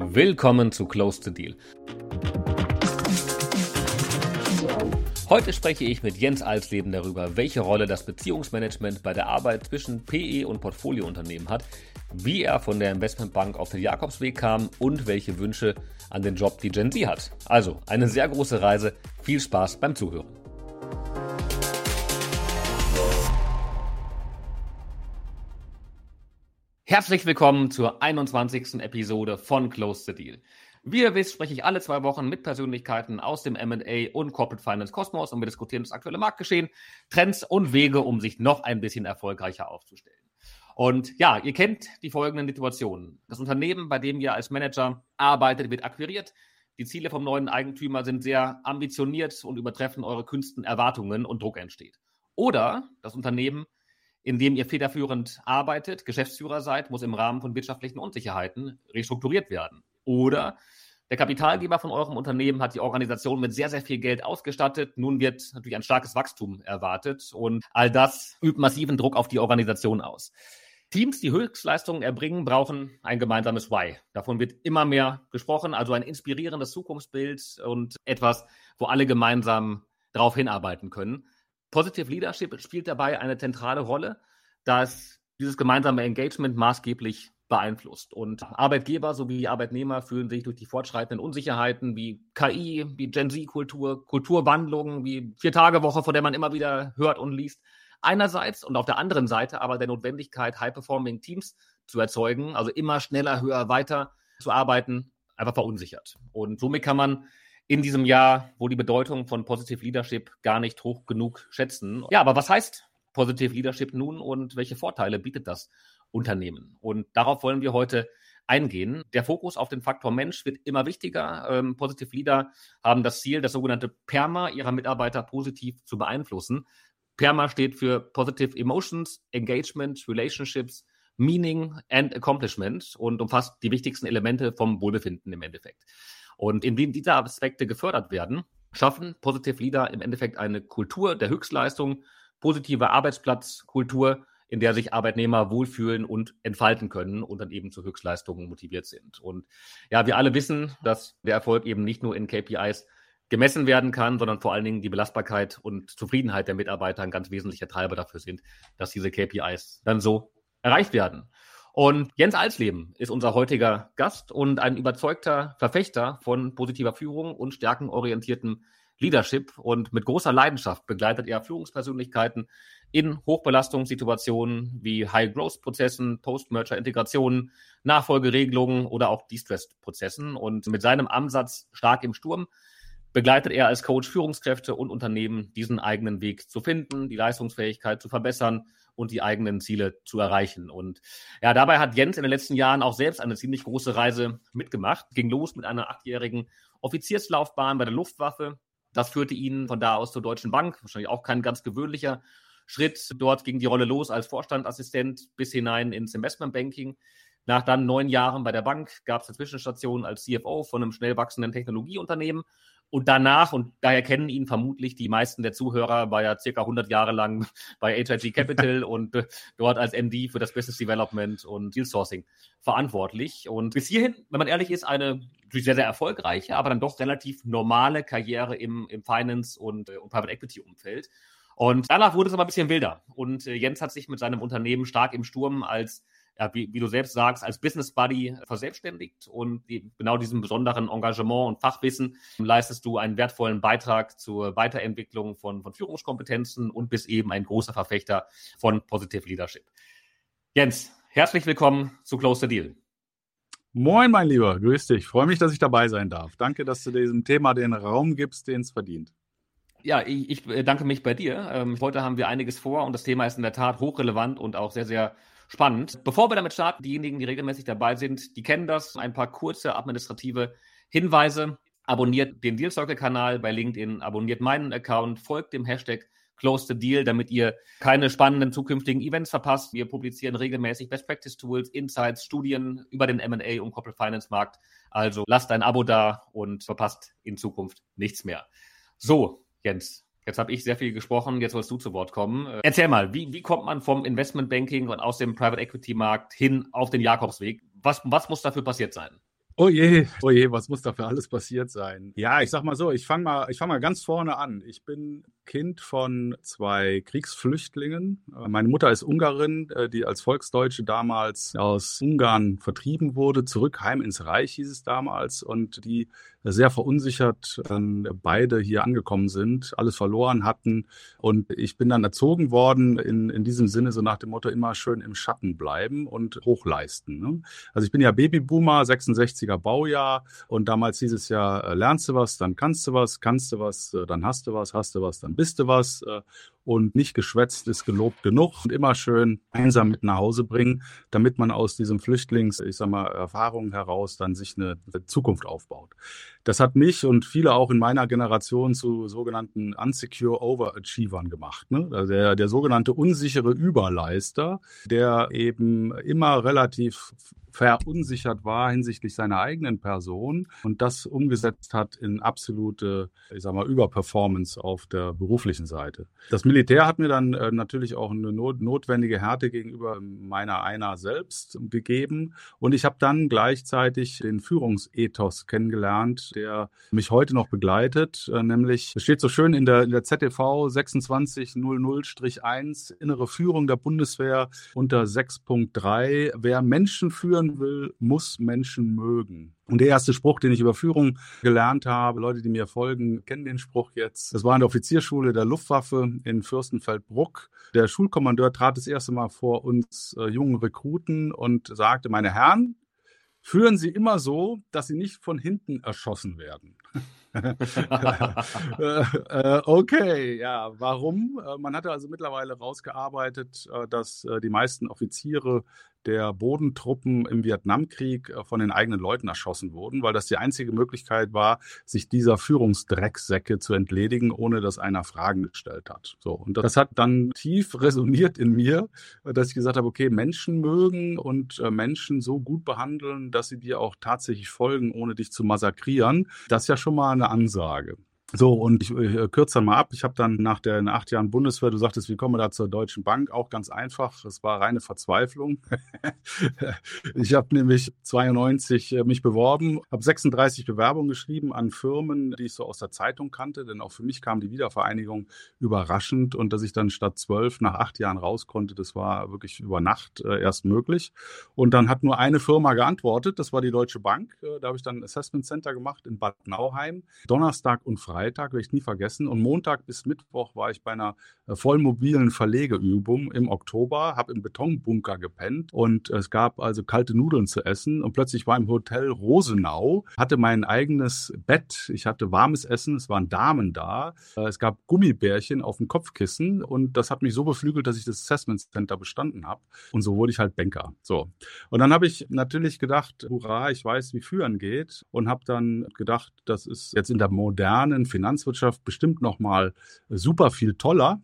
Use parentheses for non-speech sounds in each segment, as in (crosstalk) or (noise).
Willkommen zu Close the Deal. Heute spreche ich mit Jens Alsleben darüber, welche Rolle das Beziehungsmanagement bei der Arbeit zwischen PE und Portfoliounternehmen hat, wie er von der Investmentbank auf den Jakobsweg kam und welche Wünsche an den Job die Gen Z hat. Also eine sehr große Reise. Viel Spaß beim Zuhören. Herzlich willkommen zur 21. Episode von Close the Deal. Wie ihr wisst, spreche ich alle zwei Wochen mit Persönlichkeiten aus dem M&A und Corporate Finance Kosmos und wir diskutieren das aktuelle Marktgeschehen, Trends und Wege, um sich noch ein bisschen erfolgreicher aufzustellen. Und ja, ihr kennt die folgenden Situationen. Das Unternehmen, bei dem ihr als Manager arbeitet, wird akquiriert. Die Ziele vom neuen Eigentümer sind sehr ambitioniert und übertreffen eure kühnsten Erwartungen und Druck entsteht. Oder das Unternehmen in dem ihr federführend arbeitet, Geschäftsführer seid, muss im Rahmen von wirtschaftlichen Unsicherheiten restrukturiert werden. Oder der Kapitalgeber von eurem Unternehmen hat die Organisation mit sehr, sehr viel Geld ausgestattet. Nun wird natürlich ein starkes Wachstum erwartet und all das übt massiven Druck auf die Organisation aus. Teams, die Höchstleistungen erbringen, brauchen ein gemeinsames Why. Davon wird immer mehr gesprochen, also ein inspirierendes Zukunftsbild und etwas, wo alle gemeinsam darauf hinarbeiten können. Positive Leadership spielt dabei eine zentrale Rolle, dass dieses gemeinsame Engagement maßgeblich beeinflusst. Und Arbeitgeber sowie Arbeitnehmer fühlen sich durch die fortschreitenden Unsicherheiten wie KI, wie Gen Z-Kultur, Kulturwandlungen, wie Vier-Tage-Woche, von der man immer wieder hört und liest, einerseits und auf der anderen Seite aber der Notwendigkeit, High-Performing Teams zu erzeugen, also immer schneller, höher, weiter zu arbeiten, einfach verunsichert. Und somit kann man in diesem Jahr, wo die Bedeutung von Positive Leadership gar nicht hoch genug schätzen. Ja, aber was heißt Positive Leadership nun und welche Vorteile bietet das Unternehmen? Und darauf wollen wir heute eingehen. Der Fokus auf den Faktor Mensch wird immer wichtiger. Ähm, Positive Leader haben das Ziel, das sogenannte PERMA ihrer Mitarbeiter positiv zu beeinflussen. PERMA steht für Positive Emotions, Engagement, Relationships, Meaning and Accomplishment und umfasst die wichtigsten Elemente vom Wohlbefinden im Endeffekt. Und indem diese Aspekte gefördert werden, schaffen Positive Leader im Endeffekt eine Kultur der Höchstleistung, positive Arbeitsplatzkultur, in der sich Arbeitnehmer wohlfühlen und entfalten können und dann eben zu Höchstleistungen motiviert sind. Und ja, wir alle wissen, dass der Erfolg eben nicht nur in KPIs gemessen werden kann, sondern vor allen Dingen die Belastbarkeit und Zufriedenheit der Mitarbeiter ein ganz wesentlicher Treiber dafür sind, dass diese KPIs dann so erreicht werden. Und Jens Alsleben ist unser heutiger Gast und ein überzeugter Verfechter von positiver Führung und stärkenorientiertem Leadership. Und mit großer Leidenschaft begleitet er Führungspersönlichkeiten in Hochbelastungssituationen wie High-Growth-Prozessen, Post-Merger-Integrationen, Nachfolgeregelungen oder auch De-Stress-Prozessen. Und mit seinem Ansatz stark im Sturm begleitet er als Coach Führungskräfte und Unternehmen, diesen eigenen Weg zu finden, die Leistungsfähigkeit zu verbessern und die eigenen Ziele zu erreichen. Und ja, dabei hat Jens in den letzten Jahren auch selbst eine ziemlich große Reise mitgemacht. Ging los mit einer achtjährigen Offizierslaufbahn bei der Luftwaffe. Das führte ihn von da aus zur Deutschen Bank. Wahrscheinlich auch kein ganz gewöhnlicher Schritt. Dort ging die Rolle los als Vorstandassistent bis hinein ins Investmentbanking. Nach dann neun Jahren bei der Bank gab es eine Zwischenstation als CFO von einem schnell wachsenden Technologieunternehmen und danach, und daher kennen ihn vermutlich die meisten der Zuhörer, war er circa 100 Jahre lang (laughs) bei HIG Capital (laughs) und äh, dort als MD für das Business Development und Deal Sourcing verantwortlich. Und bis hierhin, wenn man ehrlich ist, eine sehr, sehr erfolgreiche, aber dann doch relativ normale Karriere im, im Finance- und, äh, und Private Equity-Umfeld. Und danach wurde es aber ein bisschen wilder. Und äh, Jens hat sich mit seinem Unternehmen stark im Sturm als ja, wie, wie, du selbst sagst, als Business Buddy verselbstständigt und die, genau diesem besonderen Engagement und Fachwissen leistest du einen wertvollen Beitrag zur Weiterentwicklung von, von Führungskompetenzen und bist eben ein großer Verfechter von Positive Leadership. Jens, herzlich willkommen zu Close the Deal. Moin, mein Lieber, grüß dich. Ich freue mich, dass ich dabei sein darf. Danke, dass du diesem Thema den Raum gibst, den es verdient. Ja, ich, ich danke mich bei dir. Ähm, heute haben wir einiges vor und das Thema ist in der Tat hochrelevant und auch sehr, sehr spannend. Bevor wir damit starten, diejenigen, die regelmäßig dabei sind, die kennen das. Ein paar kurze administrative Hinweise. Abonniert den Deal Circle Kanal bei LinkedIn, abonniert meinen Account, folgt dem Hashtag Close the Deal, damit ihr keine spannenden zukünftigen Events verpasst. Wir publizieren regelmäßig Best Practice Tools, Insights, Studien über den M&A und Corporate Finance Markt. Also lasst ein Abo da und verpasst in Zukunft nichts mehr. So, Jens, Jetzt habe ich sehr viel gesprochen, jetzt sollst du zu Wort kommen. Äh, erzähl mal, wie, wie kommt man vom Investmentbanking und aus dem Private Equity Markt hin auf den Jakobsweg? Was, was muss dafür passiert sein? Oh je, oh je, was muss da für alles passiert sein? Ja, ich sag mal so, ich fange mal, ich fange mal ganz vorne an. Ich bin Kind von zwei Kriegsflüchtlingen. Äh, meine Mutter ist Ungarin, äh, die als Volksdeutsche damals aus Ungarn vertrieben wurde, zurück heim ins Reich hieß es damals und die sehr verunsichert beide hier angekommen sind, alles verloren hatten und ich bin dann erzogen worden in, in diesem Sinne so nach dem Motto immer schön im Schatten bleiben und hochleisten. Ne? Also ich bin ja Babyboomer, 66er Baujahr und damals hieß es ja, äh, lernst du was, dann kannst du was, kannst du was, dann hast du was, hast du was, dann bist du was äh, und nicht geschwätzt ist gelobt genug und immer schön einsam mit nach Hause bringen, damit man aus diesem Flüchtlings, ich sag mal, Erfahrungen heraus dann sich eine Zukunft aufbaut. Das hat mich und viele auch in meiner Generation zu sogenannten unsecure Overachievern gemacht. Ne? Also der, der sogenannte unsichere Überleister, der eben immer relativ verunsichert war hinsichtlich seiner eigenen Person und das umgesetzt hat in absolute, ich sag mal, Überperformance auf der beruflichen Seite. Das Militär hat mir dann äh, natürlich auch eine not notwendige Härte gegenüber meiner einer selbst gegeben und ich habe dann gleichzeitig den Führungsethos kennengelernt, der mich heute noch begleitet, äh, nämlich es steht so schön in der, in der ZTV 2600-1 innere Führung der Bundeswehr unter 6.3 wer Menschen führen führen will, muss Menschen mögen. Und der erste Spruch, den ich über Führung gelernt habe, Leute, die mir folgen, kennen den Spruch jetzt. Das war in der Offizierschule der Luftwaffe in Fürstenfeldbruck. Der Schulkommandeur trat das erste Mal vor uns äh, jungen Rekruten und sagte, meine Herren, führen Sie immer so, dass Sie nicht von hinten erschossen werden. Äh, (laughs) äh, okay, ja, warum? Äh, man hatte also mittlerweile rausgearbeitet, dass die meisten Offiziere der Bodentruppen im Vietnamkrieg äh, von den eigenen Leuten erschossen wurden, weil das die einzige Möglichkeit war, sich dieser Führungsdrecksäcke zu entledigen, ohne dass einer Fragen gestellt hat. So. Und das hat dann tief resoniert in mir, dass ich gesagt habe, okay, Menschen mögen und äh, Menschen so gut behandeln, dass sie dir auch tatsächlich folgen, ohne dich zu massakrieren. Das ist ja schon mal eine Ansage. So, und ich äh, kürze dann mal ab. Ich habe dann nach den acht Jahren Bundeswehr, du sagtest, wie kommen wir da zur Deutschen Bank? Auch ganz einfach. Es war reine Verzweiflung. (laughs) ich habe nämlich 92 äh, mich beworben, habe 36 Bewerbungen geschrieben an Firmen, die ich so aus der Zeitung kannte, denn auch für mich kam die Wiedervereinigung überraschend und dass ich dann statt zwölf nach acht Jahren raus konnte, das war wirklich über Nacht äh, erst möglich. Und dann hat nur eine Firma geantwortet, das war die Deutsche Bank. Da habe ich dann ein Assessment Center gemacht in Bad Nauheim. Donnerstag und Freitag Freitag, werde ich nie vergessen. Und Montag bis Mittwoch war ich bei einer äh, vollmobilen Verlegeübung im Oktober, habe im Betonbunker gepennt und es gab also kalte Nudeln zu essen. Und plötzlich war im Hotel Rosenau, hatte mein eigenes Bett, ich hatte warmes Essen, es waren Damen da, äh, es gab Gummibärchen auf dem Kopfkissen und das hat mich so beflügelt, dass ich das Assessment Center bestanden habe. Und so wurde ich halt Banker. So. Und dann habe ich natürlich gedacht, hurra, ich weiß, wie führen geht und habe dann gedacht, das ist jetzt in der modernen Finanzwirtschaft bestimmt noch mal super viel toller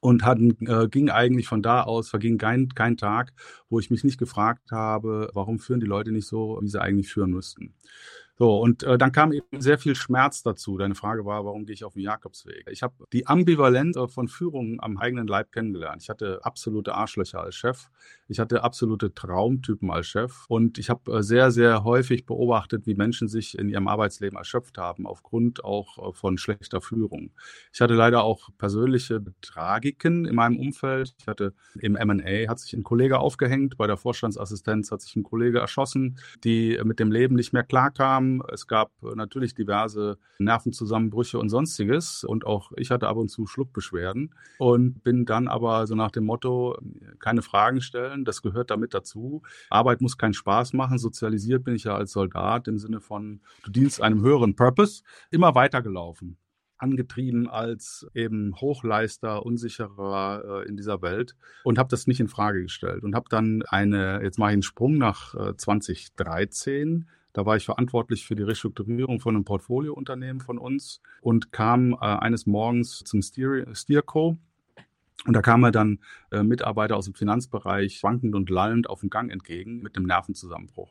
und hatten, äh, ging eigentlich von da aus, verging kein, kein Tag, wo ich mich nicht gefragt habe, warum führen die Leute nicht so, wie sie eigentlich führen müssten. So, und äh, dann kam eben sehr viel Schmerz dazu. Deine Frage war, warum gehe ich auf den Jakobsweg? Ich habe die Ambivalenz äh, von Führung am eigenen Leib kennengelernt. Ich hatte absolute Arschlöcher als Chef. Ich hatte absolute Traumtypen als Chef. Und ich habe äh, sehr, sehr häufig beobachtet, wie Menschen sich in ihrem Arbeitsleben erschöpft haben, aufgrund auch äh, von schlechter Führung. Ich hatte leider auch persönliche Tragiken in meinem Umfeld. Ich hatte im M&A hat sich ein Kollege aufgehängt, bei der Vorstandsassistenz hat sich ein Kollege erschossen, die mit dem Leben nicht mehr klarkam haben. Es gab natürlich diverse Nervenzusammenbrüche und sonstiges. Und auch ich hatte ab und zu Schluckbeschwerden und bin dann aber so nach dem Motto, keine Fragen stellen, das gehört damit dazu. Arbeit muss keinen Spaß machen. Sozialisiert bin ich ja als Soldat im Sinne von, du dienst einem höheren Purpose, immer weitergelaufen angetrieben als eben Hochleister, unsicherer äh, in dieser Welt und habe das nicht in Frage gestellt und habe dann eine, jetzt mache ich einen Sprung nach äh, 2013, da war ich verantwortlich für die Restrukturierung von einem Portfoliounternehmen von uns und kam äh, eines Morgens zum Steer Steerco. Und da kam mir dann äh, Mitarbeiter aus dem Finanzbereich wankend und lallend auf den Gang entgegen mit einem Nervenzusammenbruch.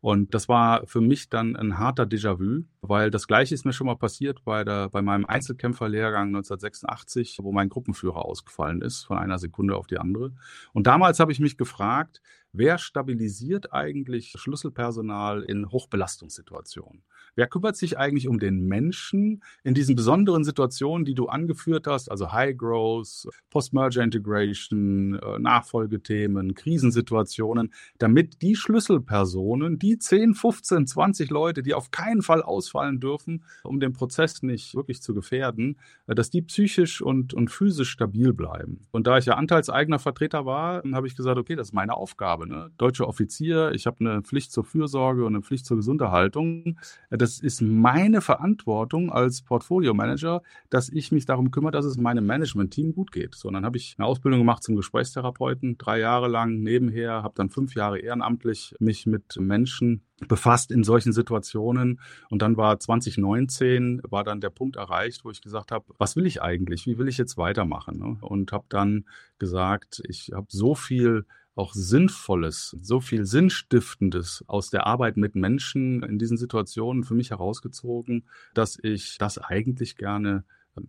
Und das war für mich dann ein harter Déjà-vu, weil das Gleiche ist mir schon mal passiert bei, der, bei meinem Einzelkämpferlehrgang 1986, wo mein Gruppenführer ausgefallen ist von einer Sekunde auf die andere. Und damals habe ich mich gefragt, wer stabilisiert eigentlich Schlüsselpersonal in Hochbelastungssituationen? Wer kümmert sich eigentlich um den Menschen in diesen besonderen Situationen, die du angeführt hast, also High Growth, Post-Merger Integration, äh, Nachfolgethemen, Krisensituationen, damit die Schlüsselpersonen, die 10, 15, 20 Leute, die auf keinen Fall ausfallen dürfen, um den Prozess nicht wirklich zu gefährden, äh, dass die psychisch und, und physisch stabil bleiben. Und da ich ja anteilseigener Vertreter war, habe ich gesagt, okay, das ist meine Aufgabe. Ne? Deutscher Offizier, ich habe eine Pflicht zur Fürsorge und eine Pflicht zur Gesunderhaltung. Äh, das ist meine Verantwortung als Portfolio-Manager, dass ich mich darum kümmere, dass es meinem Management-Team gut geht. So, dann habe ich eine Ausbildung gemacht zum Gesprächstherapeuten, drei Jahre lang nebenher, habe dann fünf Jahre ehrenamtlich mich mit Menschen befasst in solchen Situationen. Und dann war 2019, war dann der Punkt erreicht, wo ich gesagt habe, was will ich eigentlich? Wie will ich jetzt weitermachen? Ne? Und habe dann gesagt, ich habe so viel auch Sinnvolles, so viel Sinnstiftendes aus der Arbeit mit Menschen in diesen Situationen für mich herausgezogen, dass ich das eigentlich gerne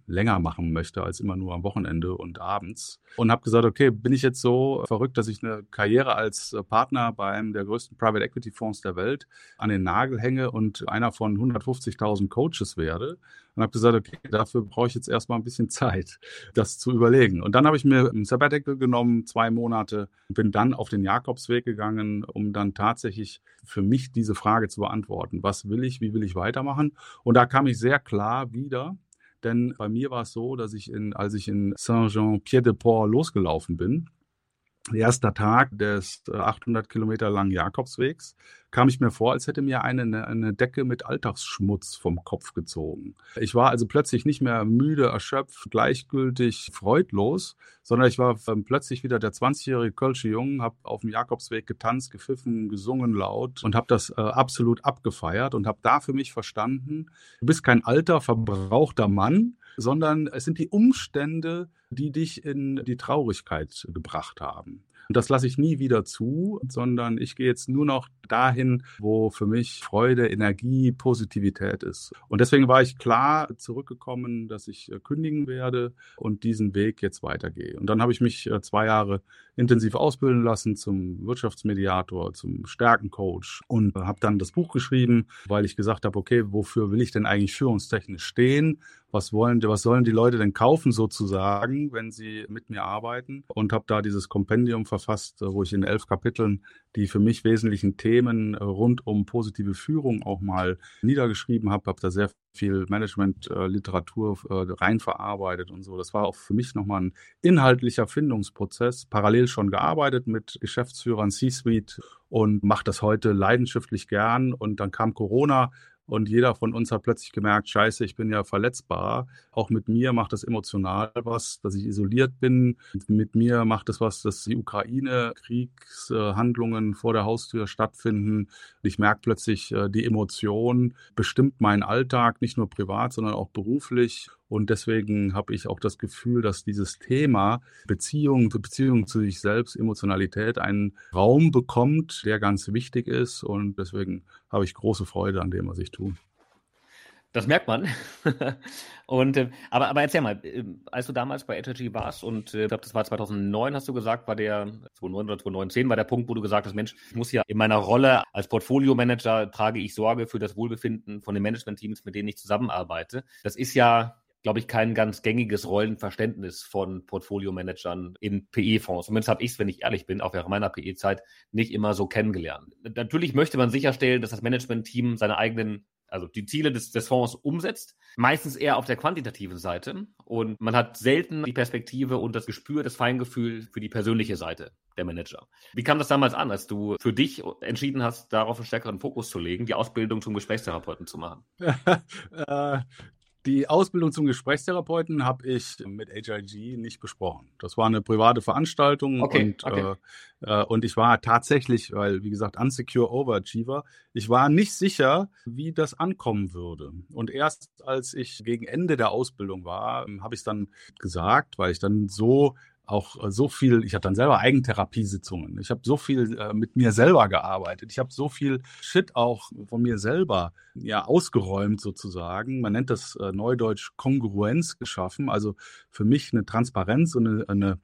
länger machen möchte als immer nur am Wochenende und abends. Und habe gesagt, okay, bin ich jetzt so verrückt, dass ich eine Karriere als Partner bei einem der größten Private Equity Fonds der Welt an den Nagel hänge und einer von 150.000 Coaches werde. Und habe gesagt, okay, dafür brauche ich jetzt erstmal ein bisschen Zeit, das zu überlegen. Und dann habe ich mir ein Sabbatical genommen, zwei Monate, bin dann auf den Jakobsweg gegangen, um dann tatsächlich für mich diese Frage zu beantworten. Was will ich, wie will ich weitermachen? Und da kam ich sehr klar wieder denn bei mir war es so, dass ich in, als ich in Saint-Jean-Pied-de-Port losgelaufen bin, erster Tag des 800 äh, Kilometer langen Jakobswegs, kam ich mir vor, als hätte mir eine, eine Decke mit Alltagsschmutz vom Kopf gezogen. Ich war also plötzlich nicht mehr müde, erschöpft, gleichgültig, freudlos, sondern ich war ähm, plötzlich wieder der 20-jährige Kölsche Jungen, habe auf dem Jakobsweg getanzt, gepfiffen, gesungen laut und habe das äh, absolut abgefeiert und habe da für mich verstanden, du bist kein alter, verbrauchter Mann, sondern es sind die Umstände, die dich in die Traurigkeit gebracht haben. Und das lasse ich nie wieder zu, sondern ich gehe jetzt nur noch dahin, wo für mich Freude, Energie, Positivität ist. Und deswegen war ich klar zurückgekommen, dass ich äh, kündigen werde und diesen Weg jetzt weitergehe. Und dann habe ich mich äh, zwei Jahre intensiv ausbilden lassen zum Wirtschaftsmediator, zum Stärkencoach und habe dann das Buch geschrieben, weil ich gesagt habe, okay, wofür will ich denn eigentlich führungstechnisch stehen? Was wollen, was sollen die Leute denn kaufen sozusagen, wenn sie mit mir arbeiten? Und habe da dieses Kompendium verfasst, wo ich in elf Kapiteln die für mich wesentlichen Themen rund um positive Führung auch mal niedergeschrieben habe, habe da sehr viel Management-Literatur äh, reinverarbeitet und so. Das war auch für mich nochmal ein inhaltlicher Findungsprozess. Parallel schon gearbeitet mit Geschäftsführern C-Suite und mache das heute leidenschaftlich gern. Und dann kam Corona und jeder von uns hat plötzlich gemerkt, scheiße, ich bin ja verletzbar. Auch mit mir macht das emotional was, dass ich isoliert bin. Mit mir macht es was, dass die Ukraine-Kriegshandlungen vor der Haustür stattfinden. Ich merke plötzlich, äh, die Emotion bestimmt meinen Alltag, nicht nur privat, sondern auch beruflich. Und deswegen habe ich auch das Gefühl, dass dieses Thema Beziehung, Beziehung zu sich selbst, Emotionalität einen Raum bekommt, der ganz wichtig ist. Und deswegen habe ich große Freude an dem, was ich tue. Das merkt man. (laughs) und, äh, aber, aber erzähl mal, äh, als du damals bei HRG warst und äh, ich glaube, das war 2009, hast du gesagt, war der 2009 oder 2019 war der Punkt, wo du gesagt hast, Mensch, ich muss ja in meiner Rolle als Portfolio-Manager trage ich Sorge für das Wohlbefinden von den Management-Teams, mit denen ich zusammenarbeite. Das ist ja glaube ich, kein ganz gängiges Rollenverständnis von Portfolio-Managern in PE-Fonds. Zumindest habe ich es, wenn ich ehrlich bin, auch während meiner PE-Zeit nicht immer so kennengelernt. Natürlich möchte man sicherstellen, dass das Management-Team seine eigenen also die Ziele des, des Fonds umsetzt, meistens eher auf der quantitativen Seite. Und man hat selten die Perspektive und das Gespür, das Feingefühl für die persönliche Seite der Manager. Wie kam das damals an, als du für dich entschieden hast, darauf einen stärkeren Fokus zu legen, die Ausbildung zum Gesprächstherapeuten zu machen? (laughs) Äh, die Ausbildung zum Gesprächstherapeuten habe ich mit HIG nicht besprochen. Das war eine private Veranstaltung okay, und, okay. Äh, äh, und ich war tatsächlich, weil wie gesagt, Unsecure Overachiever, ich war nicht sicher, wie das ankommen würde. Und erst als ich gegen Ende der Ausbildung war, habe ich es dann gesagt, weil ich dann so auch äh, so viel, ich habe dann selber Eigentherapiesitzungen. Ich habe so viel äh, mit mir selber gearbeitet. Ich habe so viel Shit auch von mir selber ja ausgeräumt sozusagen. Man nennt das äh, neudeutsch Kongruenz geschaffen. Also für mich eine Transparenz und eine, eine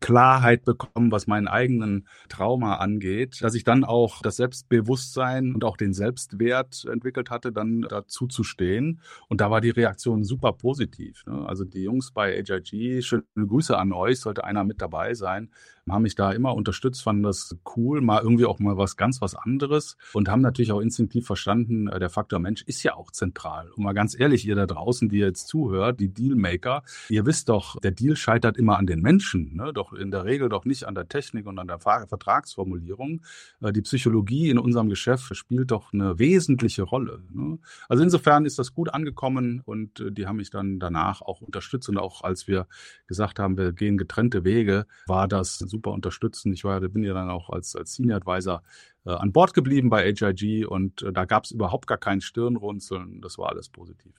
Klarheit bekommen, was meinen eigenen Trauma angeht, dass ich dann auch das Selbstbewusstsein und auch den Selbstwert entwickelt hatte, dann dazu zu stehen. Und da war die Reaktion super positiv. Ne? Also die Jungs bei HIG, schöne Grüße an euch, sollte einer mit dabei sein, haben mich da immer unterstützt, fanden das cool, mal irgendwie auch mal was ganz was anderes und haben natürlich auch instinktiv verstanden, äh, der Faktor Mensch ist ja auch zentral. Und mal ganz ehrlich, ihr da draußen, die jetzt zuhört, die Dealmaker, ihr wisst doch, der Deal scheitert immer an den Menschen, ne? doch in der Regel doch nicht an der Technik und an der Vertragsformulierung. Äh, die Psychologie in unserem Geschäft spielt doch eine wesentliche Rolle. Ne? Also insofern ist das gut angekommen und äh, die haben mich dann danach auch unterstützt und auch als wir gesagt haben, wir gehen getrennte Wege, war das super unterstützen. Ich war, bin ja dann auch als, als Senior Advisor äh, an Bord geblieben bei HIG und äh, da gab es überhaupt gar kein Stirnrunzeln. Das war alles positiv.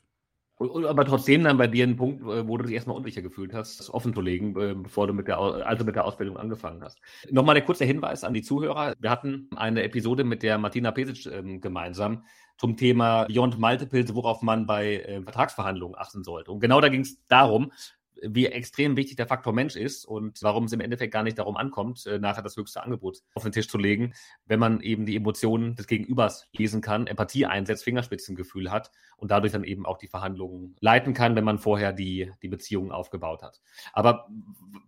Aber trotzdem dann bei dir ein Punkt, äh, wo du dich erstmal unsicher gefühlt hast, das offen zu legen, äh, bevor du mit der, also mit der Ausbildung angefangen hast. Nochmal der kurze Hinweis an die Zuhörer. Wir hatten eine Episode mit der Martina Pesic ähm, gemeinsam zum Thema Beyond Multiples, worauf man bei äh, Vertragsverhandlungen achten sollte. Und genau da ging es darum, wie extrem wichtig der Faktor Mensch ist und warum es im Endeffekt gar nicht darum ankommt, äh, nachher das höchste Angebot auf den Tisch zu legen, wenn man eben die Emotionen des Gegenübers lesen kann, Empathie einsetzt, Fingerspitzengefühl hat und dadurch dann eben auch die Verhandlungen leiten kann, wenn man vorher die, die Beziehungen aufgebaut hat. Aber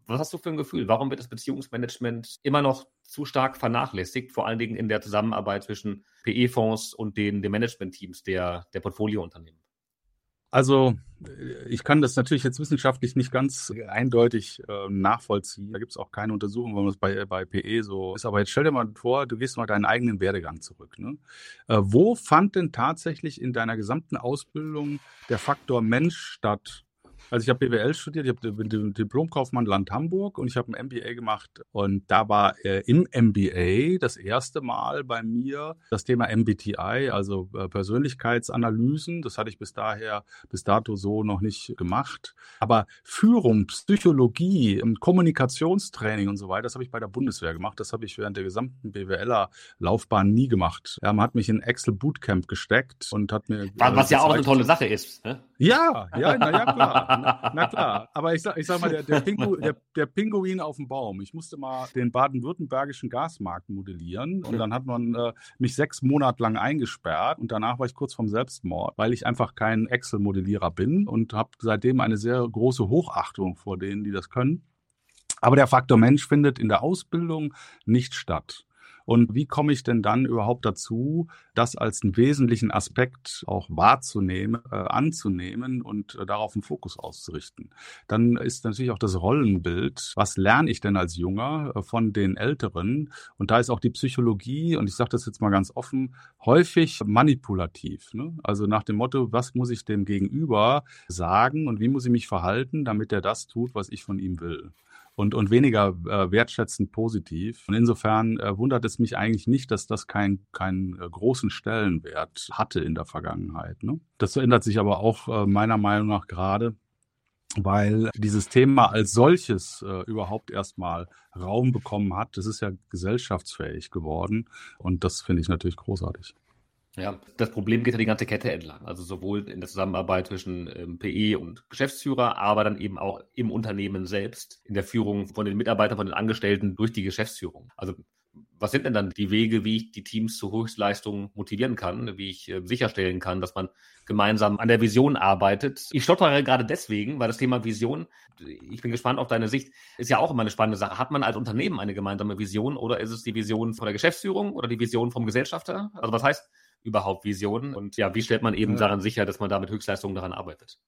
was hast du für ein Gefühl? Warum wird das Beziehungsmanagement immer noch zu stark vernachlässigt, vor allen Dingen in der Zusammenarbeit zwischen PE-Fonds und den, den Management-Teams der, der Portfoliounternehmen? Also ich kann das natürlich jetzt wissenschaftlich nicht ganz eindeutig äh, nachvollziehen. Da gibt es auch keine Untersuchung, warum es bei, bei PE so ist. Aber jetzt stell dir mal vor, du gehst mal deinen eigenen Werdegang zurück. Ne? Äh, wo fand denn tatsächlich in deiner gesamten Ausbildung der Faktor Mensch statt? Also ich habe BWL studiert, ich habe den Diplomkaufmann Land Hamburg und ich habe ein MBA gemacht. Und da war äh, im MBA das erste Mal bei mir das Thema MBTI, also äh, Persönlichkeitsanalysen. Das hatte ich bis daher, bis dato so noch nicht gemacht. Aber Führung, Psychologie, Kommunikationstraining und so weiter, das habe ich bei der Bundeswehr gemacht. Das habe ich während der gesamten BWLer Laufbahn nie gemacht. Ja, man hat mich in Excel Bootcamp gesteckt und hat mir. Was ja auch eine tolle Sache ist. Ne? Ja, ja, na ja, klar. Na, na, klar, aber ich sag, ich sag mal, der, der, Pingu, der, der, Pinguin auf dem Baum. Ich musste mal den baden-württembergischen Gasmarkt modellieren und dann hat man äh, mich sechs Monate lang eingesperrt und danach war ich kurz vorm Selbstmord, weil ich einfach kein Excel-Modellierer bin und habe seitdem eine sehr große Hochachtung vor denen, die das können. Aber der Faktor Mensch findet in der Ausbildung nicht statt. Und wie komme ich denn dann überhaupt dazu, das als einen wesentlichen Aspekt auch wahrzunehmen, äh, anzunehmen und äh, darauf einen Fokus auszurichten? Dann ist natürlich auch das Rollenbild. Was lerne ich denn als Junger äh, von den Älteren? Und da ist auch die Psychologie, und ich sage das jetzt mal ganz offen, häufig manipulativ. Ne? Also nach dem Motto, was muss ich dem Gegenüber sagen und wie muss ich mich verhalten, damit er das tut, was ich von ihm will und, und weniger äh, wertschätzend positiv. Und insofern äh, wundert es mich eigentlich nicht, dass das keinen keinen äh, großen Stellenwert hatte in der Vergangenheit. Ne? Das ändert sich aber auch äh, meiner Meinung nach gerade weil dieses Thema als solches äh, überhaupt erstmal Raum bekommen hat. Das ist ja gesellschaftsfähig geworden und das finde ich natürlich großartig. Ja, das Problem geht ja die ganze Kette entlang. Also sowohl in der Zusammenarbeit zwischen ähm, PE und Geschäftsführer, aber dann eben auch im Unternehmen selbst, in der Führung von den Mitarbeitern, von den Angestellten durch die Geschäftsführung. Also was sind denn dann die Wege, wie ich die Teams zu Höchstleistungen motivieren kann, wie ich äh, sicherstellen kann, dass man gemeinsam an der Vision arbeitet? Ich stottere gerade deswegen, weil das Thema Vision, ich bin gespannt auf deine Sicht, ist ja auch immer eine spannende Sache. Hat man als Unternehmen eine gemeinsame Vision oder ist es die Vision von der Geschäftsführung oder die Vision vom Gesellschafter? Also was heißt überhaupt Visionen? Und ja, wie stellt man eben ja. daran sicher, dass man da mit Höchstleistungen daran arbeitet?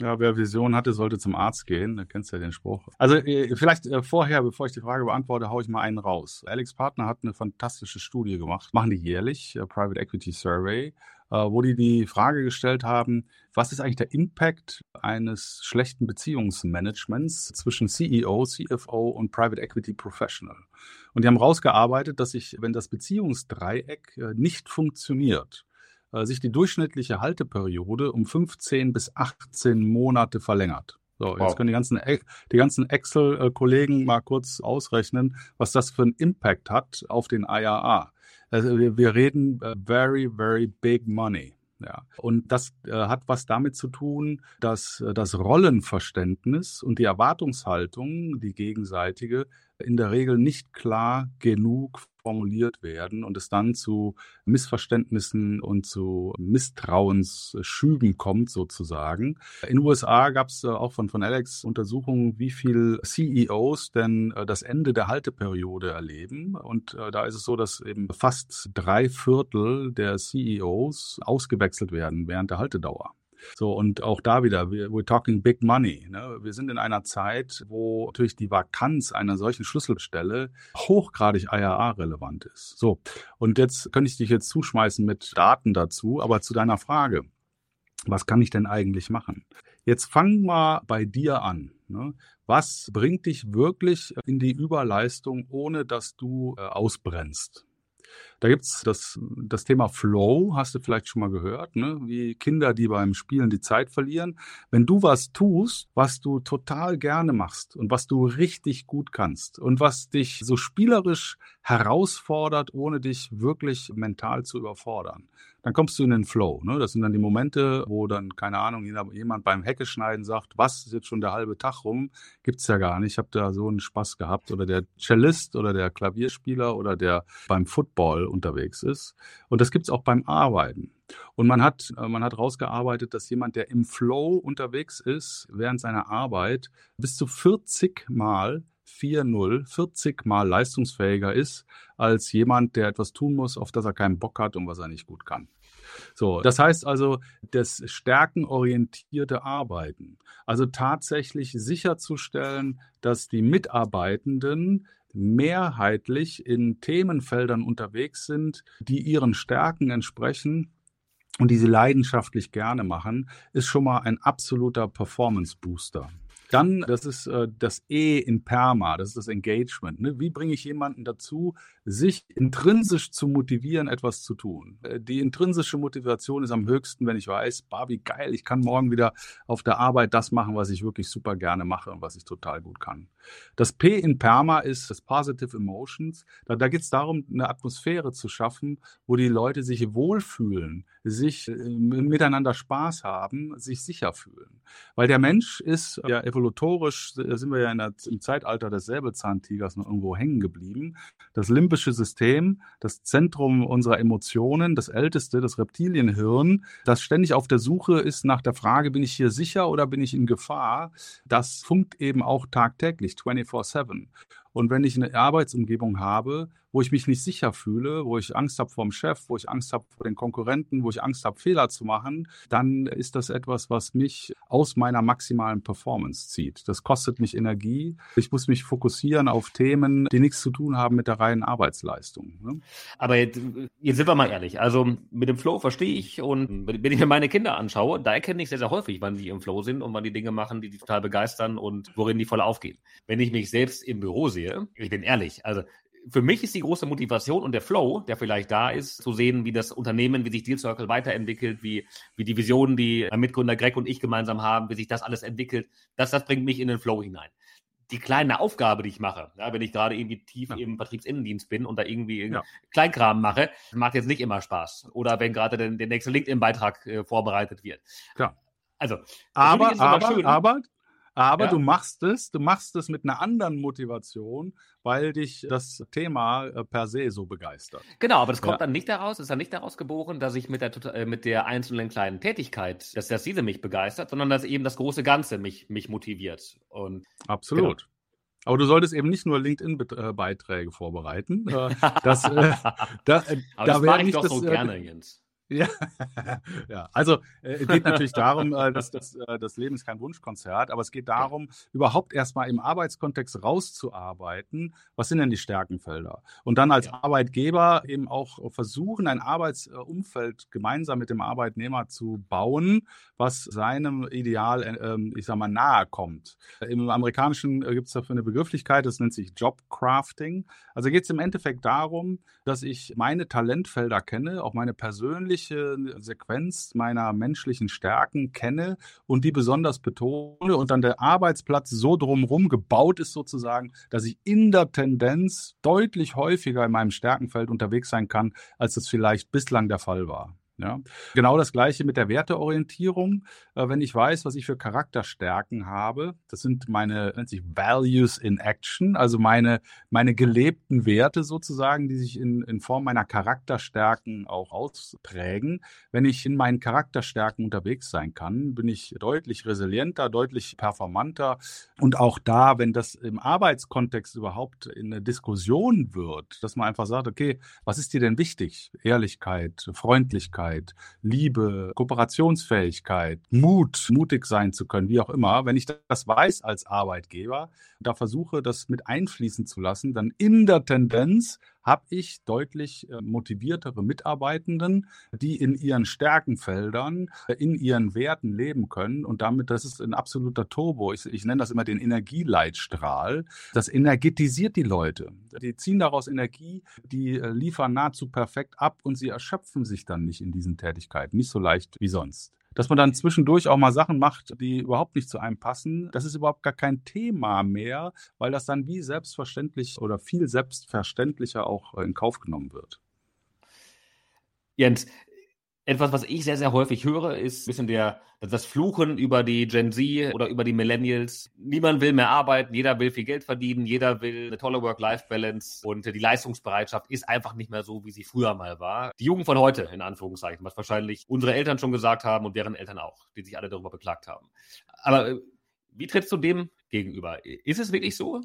Ja, wer Vision hatte, sollte zum Arzt gehen. Da kennst du ja den Spruch. Also äh, vielleicht äh, vorher, bevor ich die Frage beantworte, haue ich mal einen raus. Alex Partner hat eine fantastische Studie gemacht. Machen die jährlich, äh, Private Equity Survey, wo die die Frage gestellt haben, was ist eigentlich der Impact eines schlechten Beziehungsmanagements zwischen CEO, CFO und Private Equity Professional? Und die haben rausgearbeitet, dass sich, wenn das Beziehungsdreieck äh, nicht funktioniert, äh, sich die durchschnittliche Halteperiode um 15 bis 18 Monate verlängert. So, wow. jetzt können die ganzen, die ganzen Excel-Kollegen mal kurz ausrechnen, was das für einen Impact hat auf den IAA. Also wir, reden uh, very, very big money. Ja. Und das äh, hat was damit zu tun, dass äh, das Rollenverständnis und die Erwartungshaltung, die gegenseitige, in der Regel nicht klar genug formuliert werden und es dann zu Missverständnissen und zu Misstrauensschüben kommt sozusagen. In den USA gab es äh, auch von, von Alex Untersuchungen, wie viel CEOs denn äh, das Ende der Halteperiode erleben. Und äh, da ist es so, dass eben fast drei Viertel der CEOs ausgewechselt werden während der Haltedauer. So, und auch da wieder, we're talking big money. Ne? Wir sind in einer Zeit, wo natürlich die Vakanz einer solchen Schlüsselstelle hochgradig IRA-relevant ist. So, und jetzt könnte ich dich jetzt zuschmeißen mit Daten dazu, aber zu deiner Frage, was kann ich denn eigentlich machen? Jetzt fang mal bei dir an. Ne? Was bringt dich wirklich in die Überleistung, ohne dass du äh, ausbrennst? Da gibt's das, das Thema Flow, hast du vielleicht schon mal gehört, ne? wie Kinder, die beim Spielen die Zeit verlieren. Wenn du was tust, was du total gerne machst und was du richtig gut kannst und was dich so spielerisch herausfordert, ohne dich wirklich mental zu überfordern, dann kommst du in den Flow. Ne? Das sind dann die Momente, wo dann, keine Ahnung, jemand beim Heckeschneiden sagt, was, ist jetzt schon der halbe Tag rum? Gibt's ja gar nicht. Ich habe da so einen Spaß gehabt. Oder der Cellist oder der Klavierspieler oder der beim Football unterwegs ist. Und das gibt's auch beim Arbeiten. Und man hat, äh, man hat rausgearbeitet, dass jemand, der im Flow unterwegs ist, während seiner Arbeit bis zu 40 Mal 4-0 40 Mal leistungsfähiger ist als jemand, der etwas tun muss, auf das er keinen Bock hat und was er nicht gut kann. So, das heißt also, das stärkenorientierte Arbeiten. Also tatsächlich sicherzustellen, dass die Mitarbeitenden mehrheitlich in Themenfeldern unterwegs sind, die ihren Stärken entsprechen und die sie leidenschaftlich gerne machen, ist schon mal ein absoluter Performance Booster. Dann, das ist äh, das E in Perma, das ist das Engagement. Ne? Wie bringe ich jemanden dazu, sich intrinsisch zu motivieren, etwas zu tun? Äh, die intrinsische Motivation ist am höchsten, wenn ich weiß, bah, wie geil, ich kann morgen wieder auf der Arbeit das machen, was ich wirklich super gerne mache und was ich total gut kann. Das P in Perma ist das Positive Emotions. Da, da geht es darum, eine Atmosphäre zu schaffen, wo die Leute sich wohlfühlen, sich äh, miteinander Spaß haben, sich sicher fühlen. Weil der Mensch ist ja evolutorisch, äh, sind wir ja der, im Zeitalter des Säbelzahntigers noch irgendwo hängen geblieben. Das limbische System, das Zentrum unserer Emotionen, das älteste, das Reptilienhirn, das ständig auf der Suche ist nach der Frage, bin ich hier sicher oder bin ich in Gefahr, das funkt eben auch tagtäglich, 24-7. Und wenn ich eine Arbeitsumgebung habe, wo ich mich nicht sicher fühle, wo ich Angst habe vor dem Chef, wo ich Angst habe vor den Konkurrenten, wo ich Angst habe, Fehler zu machen, dann ist das etwas, was mich aus meiner maximalen Performance zieht. Das kostet mich Energie. Ich muss mich fokussieren auf Themen, die nichts zu tun haben mit der reinen Arbeitsleistung. Ne? Aber jetzt, jetzt sind wir mal ehrlich. Also mit dem Flow verstehe ich und wenn ich mir meine Kinder anschaue, da erkenne ich sehr, sehr häufig, wann die im Flow sind und wann die Dinge machen, die die total begeistern und worin die voll aufgehen. Wenn ich mich selbst im Büro sehe, ich bin ehrlich, also für mich ist die große Motivation und der Flow, der vielleicht da ist, zu sehen, wie das Unternehmen, wie sich Deal Circle weiterentwickelt, wie, wie die Visionen, die mein Mitgründer Greg und ich gemeinsam haben, wie sich das alles entwickelt, das, das bringt mich in den Flow hinein. Die kleine Aufgabe, die ich mache, ja, wenn ich gerade irgendwie tief ja. im Vertriebsinnendienst bin und da irgendwie ja. Kleinkram mache, macht jetzt nicht immer Spaß. Oder wenn gerade der, der nächste LinkedIn-Beitrag äh, vorbereitet wird. Klar. Also, aber, aber, aber, aber ja. du machst es, du machst es mit einer anderen Motivation, weil dich das Thema äh, per se so begeistert. Genau, aber das kommt ja. dann nicht daraus, ist dann nicht daraus geboren, dass ich mit der, äh, mit der einzelnen kleinen Tätigkeit, dass, dass diese mich begeistert, sondern dass eben das große Ganze mich, mich motiviert. Und, Absolut. Genau. Aber du solltest eben nicht nur LinkedIn-Beiträge vorbereiten. Äh, (laughs) das, äh, da, Aber da das mache ich doch das, so gerne, Jens. Ja, (laughs) ja. also äh, es geht natürlich darum, äh, dass das, äh, das Leben ist kein Wunschkonzert, aber es geht darum, überhaupt erstmal im Arbeitskontext rauszuarbeiten, was sind denn die Stärkenfelder? Und dann als ja. Arbeitgeber eben auch versuchen, ein Arbeitsumfeld gemeinsam mit dem Arbeitnehmer zu bauen, was seinem Ideal, äh, ähm, ich sag mal, nahe kommt. Im Amerikanischen äh, gibt es dafür eine Begrifflichkeit, das nennt sich Jobcrafting. Also geht es im Endeffekt darum, dass ich meine Talentfelder kenne, auch meine persönlichen natürliche Sequenz meiner menschlichen Stärken kenne und die besonders betone und dann der Arbeitsplatz so drumherum gebaut ist sozusagen, dass ich in der Tendenz deutlich häufiger in meinem Stärkenfeld unterwegs sein kann, als es vielleicht bislang der Fall war. Ja, genau das gleiche mit der Werteorientierung. Äh, wenn ich weiß, was ich für Charakterstärken habe, das sind meine nennt sich Values in Action, also meine meine gelebten Werte sozusagen, die sich in, in Form meiner Charakterstärken auch ausprägen. Wenn ich in meinen Charakterstärken unterwegs sein kann, bin ich deutlich resilienter, deutlich performanter und auch da, wenn das im Arbeitskontext überhaupt in eine Diskussion wird, dass man einfach sagt, okay, was ist dir denn wichtig? Ehrlichkeit, Freundlichkeit Offenheit, Liebe, Kooperationsfähigkeit, Mut, mutig sein zu können, wie auch immer, wenn ich das weiß als Arbeitgeber, da versuche, das mit einfließen zu lassen, dann in der Tendenz habe ich deutlich äh, motiviertere Mitarbeitenden, die in ihren Stärkenfeldern, äh, in ihren Werten leben können. Und damit, das ist ein absoluter Turbo. Ich, ich nenne das immer den Energieleitstrahl. Das energetisiert die Leute. Die ziehen daraus Energie, die äh, liefern nahezu perfekt ab und sie erschöpfen sich dann nicht in diesen Tätigkeiten. Nicht so leicht wie sonst dass man dann zwischendurch auch mal Sachen macht, die überhaupt nicht zu einem passen, das ist überhaupt gar kein Thema mehr, weil das dann wie selbstverständlich oder viel selbstverständlicher auch in Kauf genommen wird. Jens, etwas, was ich sehr, sehr häufig höre, ist ein bisschen der, das Fluchen über die Gen Z oder über die Millennials. Niemand will mehr arbeiten, jeder will viel Geld verdienen, jeder will eine tolle Work-Life-Balance und die Leistungsbereitschaft ist einfach nicht mehr so, wie sie früher mal war. Die Jugend von heute, in Anführungszeichen, was wahrscheinlich unsere Eltern schon gesagt haben und deren Eltern auch, die sich alle darüber beklagt haben. Aber äh, wie trittst du dem gegenüber? Ist es wirklich so?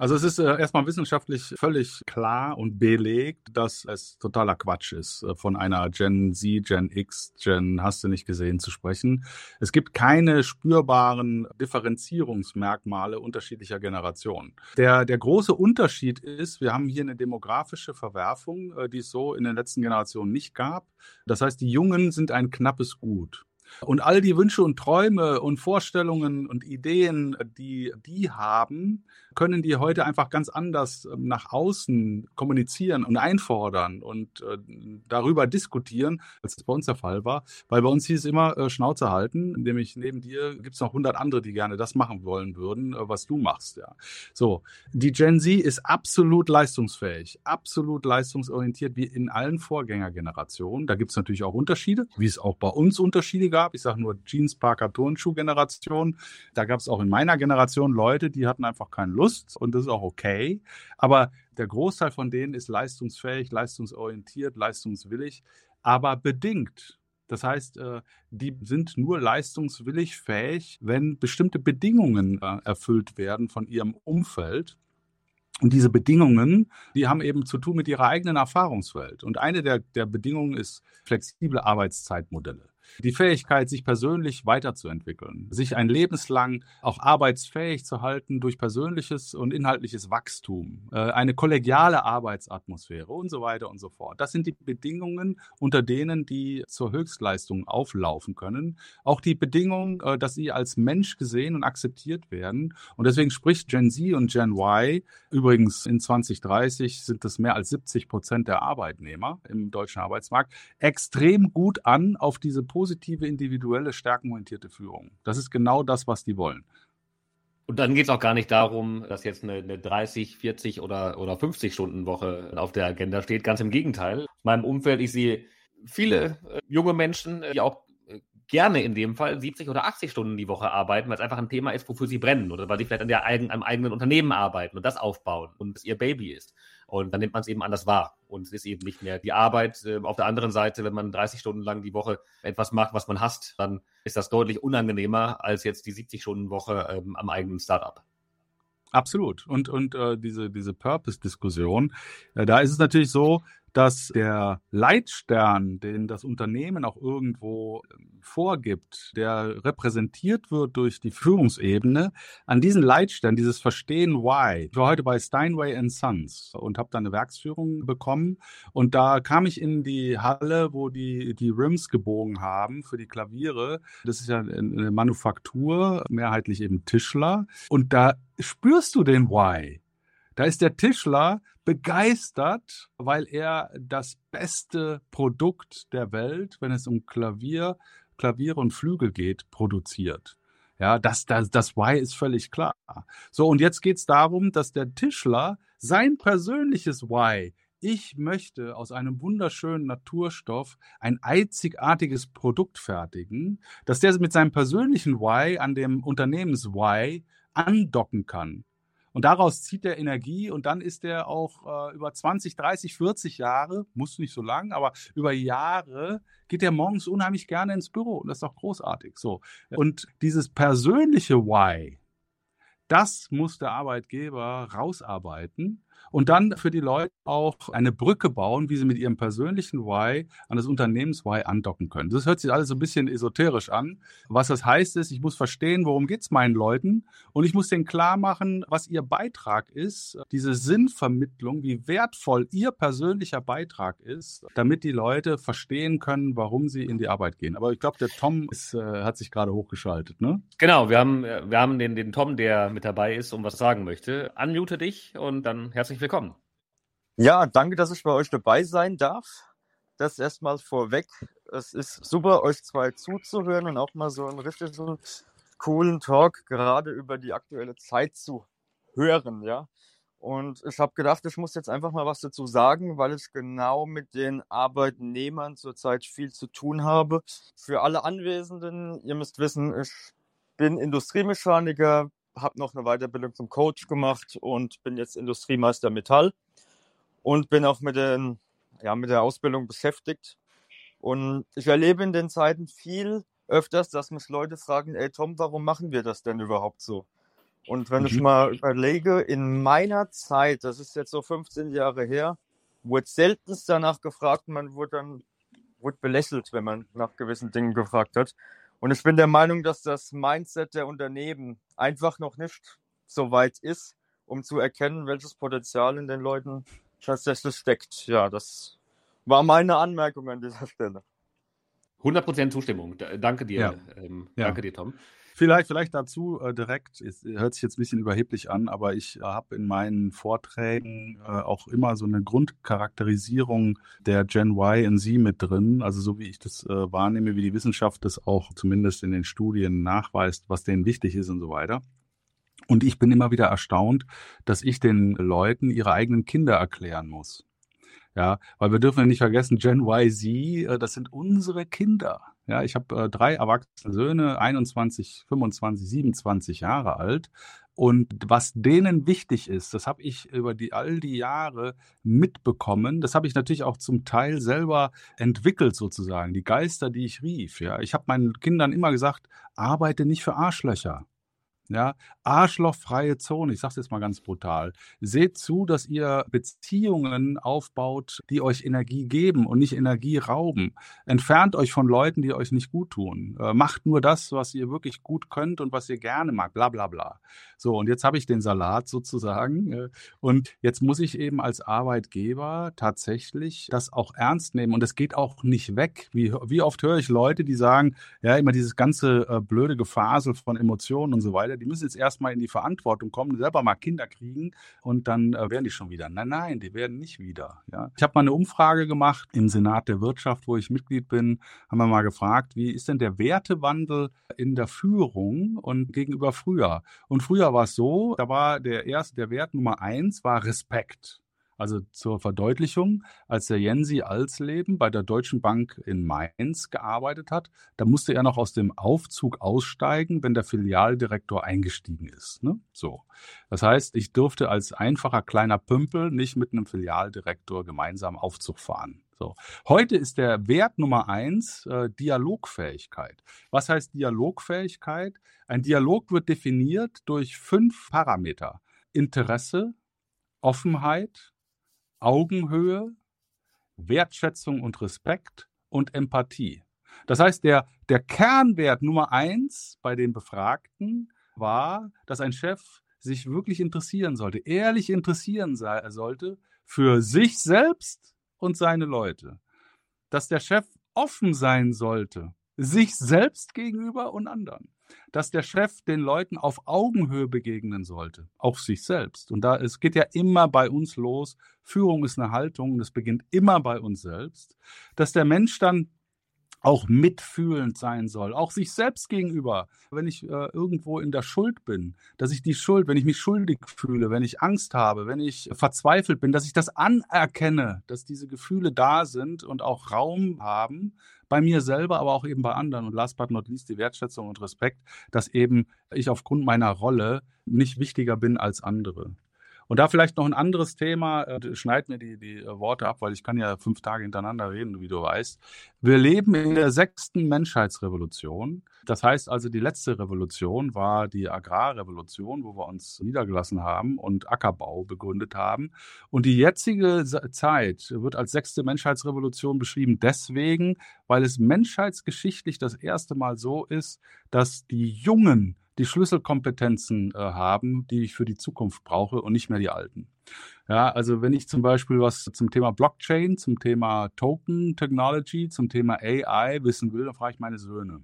Also es ist äh, erstmal wissenschaftlich völlig klar und belegt, dass es totaler Quatsch ist, äh, von einer Gen Z, Gen X, Gen hast du nicht gesehen zu sprechen. Es gibt keine spürbaren Differenzierungsmerkmale unterschiedlicher Generationen. Der, der große Unterschied ist, wir haben hier eine demografische Verwerfung, äh, die es so in den letzten Generationen nicht gab. Das heißt, die Jungen sind ein knappes Gut. Und all die Wünsche und Träume und Vorstellungen und Ideen, die die haben, können die heute einfach ganz anders ähm, nach außen kommunizieren und einfordern und äh, darüber diskutieren, als es bei uns der Fall war. Weil bei uns hieß es immer äh, Schnauze halten, nämlich neben dir gibt es noch hundert andere, die gerne das machen wollen würden, äh, was du machst. Ja. So, die Gen Z ist absolut leistungsfähig, absolut leistungsorientiert, wie in allen Vorgängergenerationen. Da gibt es natürlich auch Unterschiede, wie es auch bei uns Unterschiede gab. Ich sage nur Jeans, Parker, Turnschuh-Generation. Da gab es auch in meiner Generation Leute, die hatten einfach keine Lust und das ist auch okay. Aber der Großteil von denen ist leistungsfähig, leistungsorientiert, leistungswillig, aber bedingt. Das heißt, äh, die sind nur leistungswillig fähig, wenn bestimmte Bedingungen äh, erfüllt werden von ihrem Umfeld. Und diese Bedingungen, die haben eben zu tun mit ihrer eigenen Erfahrungswelt. Und eine der, der Bedingungen ist flexible Arbeitszeitmodelle die Fähigkeit, sich persönlich weiterzuentwickeln, sich ein lebenslang auch arbeitsfähig zu halten durch persönliches und inhaltliches Wachstum, äh, eine kollegiale Arbeitsatmosphäre und so weiter und so fort. Das sind die Bedingungen, unter denen die zur Höchstleistung auflaufen können. Auch die Bedingung, äh, dass sie als Mensch gesehen und akzeptiert werden. Und deswegen spricht Gen Z und Gen Y, übrigens in 2030 sind es mehr als 70 Prozent der Arbeitnehmer im deutschen Arbeitsmarkt, extrem gut an auf diese individuelle, stärkenorientierte Führung. Das ist genau das, was die wollen. Und dann geht es auch gar nicht darum, dass jetzt eine, eine 30, 40 oder, oder 50 Stunden Woche auf der Agenda steht. Ganz im Gegenteil. In meinem Umfeld, ich sehe viele äh, junge Menschen, die auch äh, gerne in dem Fall 70 oder 80 Stunden die Woche arbeiten, weil es einfach ein Thema ist, wofür sie brennen oder weil sie vielleicht an der eigen, einem eigenen Unternehmen arbeiten und das aufbauen und es ihr Baby ist. Und dann nimmt man es eben anders wahr. Und es ist eben nicht mehr die Arbeit. Äh, auf der anderen Seite, wenn man 30 Stunden lang die Woche etwas macht, was man hasst, dann ist das deutlich unangenehmer als jetzt die 70-Stunden-Woche ähm, am eigenen Startup. Absolut. Und, und äh, diese, diese Purpose-Diskussion, äh, da ist es natürlich so, dass der Leitstern, den das Unternehmen auch irgendwo ähm, vorgibt, der repräsentiert wird durch die Führungsebene, an diesen Leitstern, dieses Verstehen Why. Ich war heute bei Steinway Sons und habe da eine Werksführung bekommen und da kam ich in die Halle, wo die die Rims gebogen haben für die Klaviere. Das ist ja eine Manufaktur, mehrheitlich eben Tischler und da spürst du den Why. Da ist der Tischler begeistert, weil er das beste Produkt der Welt, wenn es um Klavier, Klaviere und Flügel geht, produziert. Ja, das, das, das Why ist völlig klar. So, und jetzt geht es darum, dass der Tischler sein persönliches Why ich möchte aus einem wunderschönen Naturstoff ein einzigartiges Produkt fertigen, dass der mit seinem persönlichen Why an dem Unternehmens-Why andocken kann. Und daraus zieht er Energie und dann ist er auch äh, über 20, 30, 40 Jahre, muss nicht so lang, aber über Jahre geht er morgens unheimlich gerne ins Büro und das ist auch großartig. So. Und dieses persönliche Why, das muss der Arbeitgeber rausarbeiten und dann für die Leute auch eine Brücke bauen, wie sie mit ihrem persönlichen Why an das Unternehmens-Why andocken können. Das hört sich alles so ein bisschen esoterisch an. Was das heißt, ist, ich muss verstehen, worum geht's meinen Leuten und ich muss denen klar machen, was ihr Beitrag ist, diese Sinnvermittlung, wie wertvoll ihr persönlicher Beitrag ist, damit die Leute verstehen können, warum sie in die Arbeit gehen. Aber ich glaube, der Tom ist, äh, hat sich gerade hochgeschaltet, ne? Genau, wir haben, wir haben den, den Tom, der mit dabei ist und was sagen möchte. Unmute dich und dann herzlich herzlich willkommen. Ja, danke, dass ich bei euch dabei sein darf. Das erstmal vorweg. Es ist super, euch zwei zuzuhören und auch mal so einen richtig coolen Talk gerade über die aktuelle Zeit zu hören, ja. Und ich habe gedacht, ich muss jetzt einfach mal was dazu sagen, weil ich genau mit den Arbeitnehmern zurzeit viel zu tun habe. Für alle Anwesenden, ihr müsst wissen, ich bin Industriemechaniker, habe noch eine Weiterbildung zum Coach gemacht und bin jetzt Industriemeister Metall und bin auch mit, den, ja, mit der Ausbildung beschäftigt. Und ich erlebe in den Zeiten viel öfters, dass mich Leute fragen, ey Tom, warum machen wir das denn überhaupt so? Und wenn mhm. ich mal überlege, in meiner Zeit, das ist jetzt so 15 Jahre her, wurde seltenst danach gefragt, man wurde dann wurde belächelt, wenn man nach gewissen Dingen gefragt hat. Und ich bin der Meinung, dass das Mindset der Unternehmen einfach noch nicht so weit ist, um zu erkennen, welches Potenzial in den Leuten tatsächlich steckt. Ja, das war meine Anmerkung an dieser Stelle. 100% Zustimmung. Danke dir. Ja. Ähm, ja. Danke dir, Tom. Vielleicht, vielleicht dazu äh, direkt, es hört sich jetzt ein bisschen überheblich an, aber ich äh, habe in meinen Vorträgen äh, auch immer so eine Grundcharakterisierung der Gen Y in Sie mit drin, also so wie ich das äh, wahrnehme, wie die Wissenschaft das auch zumindest in den Studien nachweist, was denen wichtig ist und so weiter. Und ich bin immer wieder erstaunt, dass ich den Leuten ihre eigenen Kinder erklären muss. Ja, weil wir dürfen ja nicht vergessen, Gen Y, Z, äh, das sind unsere Kinder. Ja, ich habe äh, drei erwachsene Söhne, 21, 25, 27 Jahre alt. Und was denen wichtig ist, das habe ich über die, all die Jahre mitbekommen. Das habe ich natürlich auch zum Teil selber entwickelt sozusagen. Die Geister, die ich rief. Ja, ich habe meinen Kindern immer gesagt, arbeite nicht für Arschlöcher. Ja, arschlochfreie Zone, ich sage es jetzt mal ganz brutal. Seht zu, dass ihr Beziehungen aufbaut, die euch Energie geben und nicht Energie rauben. Entfernt euch von Leuten, die euch nicht gut tun. Äh, macht nur das, was ihr wirklich gut könnt und was ihr gerne mag, bla bla bla. So, und jetzt habe ich den Salat sozusagen. Äh, und jetzt muss ich eben als Arbeitgeber tatsächlich das auch ernst nehmen. Und es geht auch nicht weg. Wie, wie oft höre ich Leute, die sagen, ja, immer dieses ganze äh, blöde Gefasel von Emotionen und so weiter die müssen jetzt erstmal in die Verantwortung kommen, selber mal Kinder kriegen und dann äh, werden die schon wieder. Nein, nein, die werden nicht wieder. Ja. Ich habe mal eine Umfrage gemacht im Senat der Wirtschaft, wo ich Mitglied bin, haben wir mal gefragt, wie ist denn der Wertewandel in der Führung und gegenüber früher? Und früher war es so, da war der erste, der Wert Nummer eins war Respekt. Also zur Verdeutlichung, als der Jensi Alsleben bei der Deutschen Bank in Mainz gearbeitet hat, da musste er noch aus dem Aufzug aussteigen, wenn der Filialdirektor eingestiegen ist. Ne? So. Das heißt, ich durfte als einfacher kleiner Pümpel nicht mit einem Filialdirektor gemeinsam Aufzug fahren. So. Heute ist der Wert Nummer eins äh, Dialogfähigkeit. Was heißt Dialogfähigkeit? Ein Dialog wird definiert durch fünf Parameter. Interesse, Offenheit, Augenhöhe, Wertschätzung und Respekt und Empathie. Das heißt, der, der Kernwert Nummer eins bei den Befragten war, dass ein Chef sich wirklich interessieren sollte, ehrlich interessieren sollte für sich selbst und seine Leute. Dass der Chef offen sein sollte, sich selbst gegenüber und anderen dass der Chef den Leuten auf Augenhöhe begegnen sollte, auch sich selbst. Und da es geht ja immer bei uns los. Führung ist eine Haltung und es beginnt immer bei uns selbst, dass der Mensch dann auch mitfühlend sein soll, auch sich selbst gegenüber. Wenn ich äh, irgendwo in der Schuld bin, dass ich die Schuld, wenn ich mich schuldig fühle, wenn ich Angst habe, wenn ich verzweifelt bin, dass ich das anerkenne, dass diese Gefühle da sind und auch Raum haben, bei mir selber, aber auch eben bei anderen. Und last but not least die Wertschätzung und Respekt, dass eben ich aufgrund meiner Rolle nicht wichtiger bin als andere. Und da vielleicht noch ein anderes Thema, äh, schneid mir die, die äh, Worte ab, weil ich kann ja fünf Tage hintereinander reden, wie du weißt. Wir leben in der sechsten Menschheitsrevolution. Das heißt also, die letzte Revolution war die Agrarrevolution, wo wir uns niedergelassen haben und Ackerbau begründet haben. Und die jetzige Zeit wird als sechste Menschheitsrevolution beschrieben deswegen, weil es menschheitsgeschichtlich das erste Mal so ist, dass die Jungen die Schlüsselkompetenzen äh, haben, die ich für die Zukunft brauche und nicht mehr die alten. Ja, also wenn ich zum Beispiel was zum Thema Blockchain, zum Thema Token Technology, zum Thema AI wissen will, dann frage ich meine Söhne.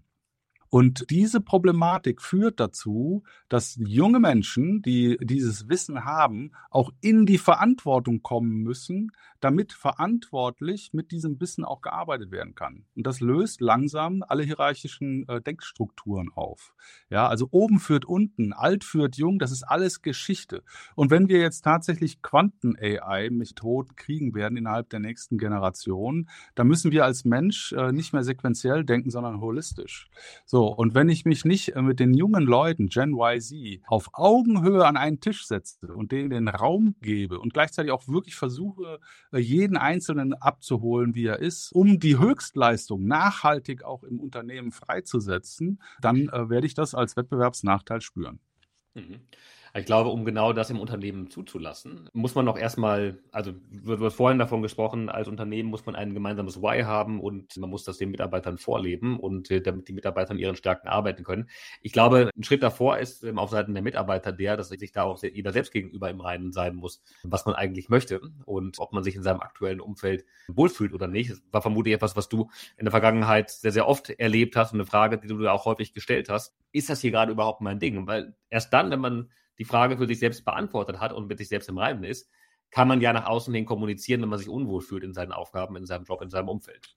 Und diese Problematik führt dazu, dass junge Menschen, die dieses Wissen haben, auch in die Verantwortung kommen müssen, damit verantwortlich mit diesem Wissen auch gearbeitet werden kann. Und das löst langsam alle hierarchischen äh, Denkstrukturen auf. Ja, also oben führt unten, alt führt jung, das ist alles Geschichte. Und wenn wir jetzt tatsächlich Quanten-AI-Methoden kriegen werden innerhalb der nächsten Generation, dann müssen wir als Mensch äh, nicht mehr sequenziell denken, sondern holistisch. So, und wenn ich mich nicht äh, mit den jungen Leuten, Gen YZ, auf Augenhöhe an einen Tisch setze und denen den Raum gebe und gleichzeitig auch wirklich versuche, äh, jeden Einzelnen abzuholen, wie er ist, um die Höchstleistung nachhaltig auch im Unternehmen freizusetzen, dann äh, werde ich das als Wettbewerbsnachteil spüren. Mhm. Ich glaube, um genau das im Unternehmen zuzulassen, muss man auch erstmal, also wird, wird vorhin davon gesprochen, als Unternehmen muss man ein gemeinsames Why haben und man muss das den Mitarbeitern vorleben und äh, damit die Mitarbeiter an ihren Stärken arbeiten können. Ich glaube, ein Schritt davor ist ähm, auf Seiten der Mitarbeiter der, dass sich da auch jeder selbst gegenüber im Reinen sein muss, was man eigentlich möchte und ob man sich in seinem aktuellen Umfeld wohlfühlt oder nicht. Das war vermutlich etwas, was du in der Vergangenheit sehr, sehr oft erlebt hast und eine Frage, die du da auch häufig gestellt hast. Ist das hier gerade überhaupt mein Ding? Weil erst dann, wenn man die Frage für sich selbst beantwortet hat und mit sich selbst im Reinen ist, kann man ja nach außen hin kommunizieren, wenn man sich unwohl fühlt in seinen Aufgaben, in seinem Job, in seinem Umfeld.